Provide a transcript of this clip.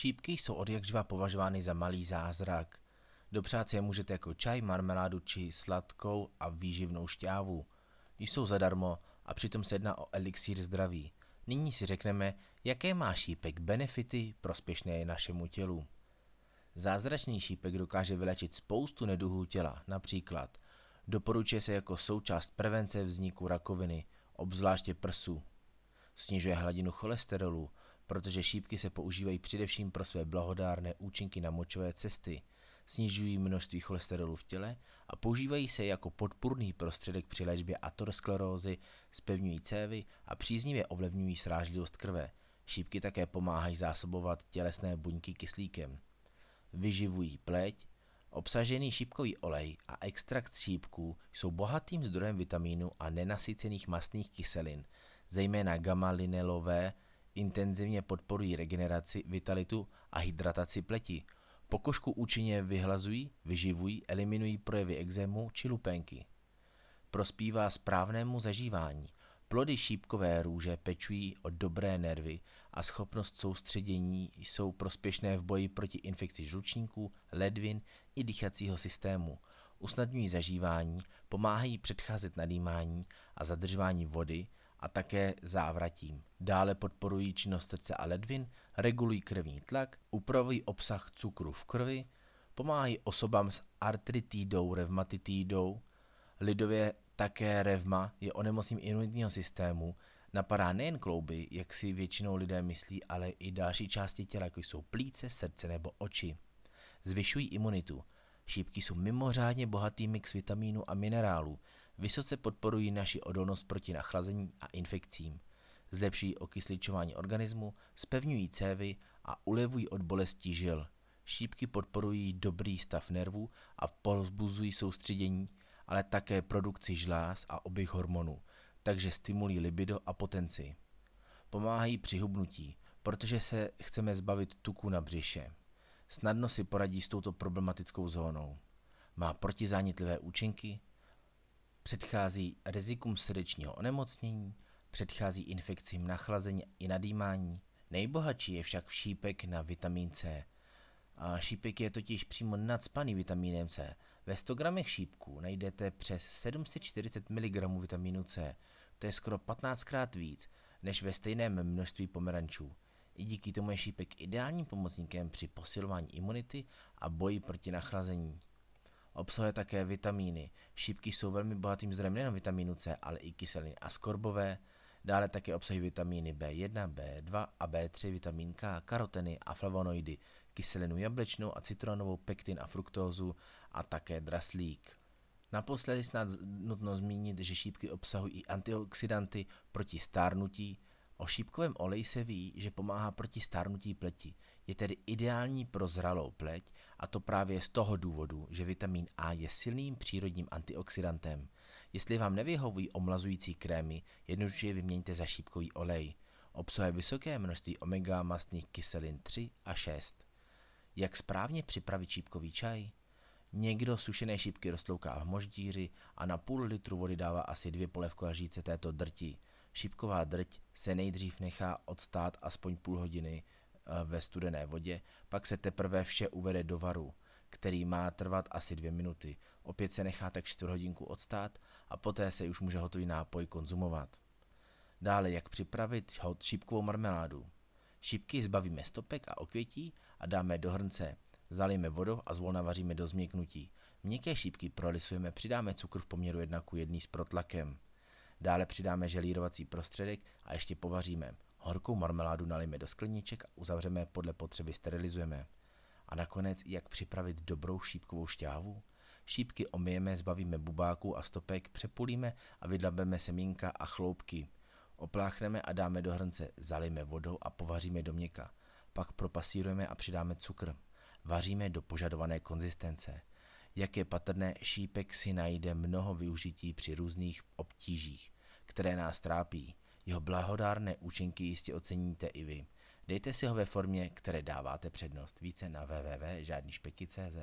Šípky jsou od jakživa považovány za malý zázrak. Dopřát si je můžete jako čaj, marmeládu či sladkou a výživnou šťávu. Jsou zadarmo a přitom se jedná o elixír zdraví. Nyní si řekneme, jaké má šípek benefity prospěšné našemu tělu. Zázračný šípek dokáže vylečit spoustu neduhů těla, například doporučuje se jako součást prevence vzniku rakoviny, obzvláště prsu. Snižuje hladinu cholesterolu, protože šípky se používají především pro své blahodárné účinky na močové cesty, snižují množství cholesterolu v těle a používají se jako podpůrný prostředek při léčbě aterosklerózy, spevňují cévy a příznivě ovlivňují srážlivost krve. Šípky také pomáhají zásobovat tělesné buňky kyslíkem. Vyživují pleť, Obsažený šípkový olej a extrakt šípků jsou bohatým zdrojem vitamínu a nenasycených mastných kyselin, zejména gamma-linelové, intenzivně podporují regeneraci, vitalitu a hydrataci pleti. Pokožku účinně vyhlazují, vyživují, eliminují projevy exému či lupenky. Prospívá správnému zažívání. Plody šípkové růže pečují o dobré nervy a schopnost soustředění jsou prospěšné v boji proti infekci žlučníků, ledvin i dýchacího systému. Usnadňují zažívání, pomáhají předcházet nadýmání a zadržování vody a také závratím. Dále podporují činnost srdce a ledvin, regulují krevní tlak, upravují obsah cukru v krvi, pomáhají osobám s artritidou, revmatitidou, lidově také revma je onemocněním imunitního systému, napadá nejen klouby, jak si většinou lidé myslí, ale i další části těla, jako jsou plíce, srdce nebo oči. Zvyšují imunitu. Šípky jsou mimořádně bohatý mix vitamínů a minerálů, vysoce podporují naši odolnost proti nachlazení a infekcím. Zlepší okysličování organismu, spevňují cévy a ulevují od bolestí žil. Šípky podporují dobrý stav nervů a pozbuzují soustředění, ale také produkci žláz a oběh hormonů, takže stimulují libido a potenci. Pomáhají při hubnutí, protože se chceme zbavit tuku na břiše. Snadno si poradí s touto problematickou zónou. Má protizánětlivé účinky, předchází rizikům srdečního onemocnění, předchází infekcím nachlazení i nadýmání. Nejbohatší je však šípek na vitamin C. A šípek je totiž přímo nadspaný vitamínem C. Ve 100 gramech šípků najdete přes 740 mg vitamínu C. To je skoro 15 krát víc, než ve stejném množství pomerančů. I díky tomu je šípek ideálním pomocníkem při posilování imunity a boji proti nachlazení. Obsahuje také vitamíny. Šípky jsou velmi bohatým zdrojem nejen vitamínu C, ale i kyseliny askorbové. Dále také obsahují vitamíny B1, B2 a B3, vitamin K, karoteny a flavonoidy, kyselinu jablečnou a citronovou, pektin a fruktózu a také draslík. Naposledy snad nutno zmínit, že šípky obsahují i antioxidanty proti stárnutí, O šípkovém oleji se ví, že pomáhá proti stárnutí pleti. Je tedy ideální pro zralou pleť a to právě z toho důvodu, že vitamin A je silným přírodním antioxidantem. Jestli vám nevyhovují omlazující krémy, jednoduše je vyměňte za šípkový olej. Obsahuje vysoké množství omega mastných kyselin 3 a 6. Jak správně připravit šípkový čaj? Někdo sušené šípky roztlouká v moždíři a na půl litru vody dává asi dvě polevkové lžíce této drti. Šípková drť se nejdřív nechá odstát aspoň půl hodiny eh, ve studené vodě, pak se teprve vše uvede do varu, který má trvat asi dvě minuty. Opět se nechá tak čtvrt hodinku odstát a poté se už může hotový nápoj konzumovat. Dále, jak připravit šípkovou marmeládu. Šípky zbavíme stopek a okvětí a dáme do hrnce. Zalijeme vodou a zvolna vaříme do změknutí. Měkké šípky prolisujeme, přidáme cukr v poměru 1 k 1 s protlakem. Dále přidáme želírovací prostředek a ještě povaříme. Horkou marmeládu nalijeme do skleniček a uzavřeme podle potřeby sterilizujeme. A nakonec, jak připravit dobrou šípkovou šťávu? Šípky omijeme, zbavíme bubáku a stopek, přepulíme a vydlabeme semínka a chloupky. Opláchneme a dáme do hrnce, zalijeme vodou a povaříme do měka. Pak propasírujeme a přidáme cukr. Vaříme do požadované konzistence. Jak je patrné, šípek si najde mnoho využití při různých obtížích, které nás trápí. Jeho blahodárné účinky jistě oceníte i vy. Dejte si ho ve formě, které dáváte přednost. Více na www.žádnýšpeky.cz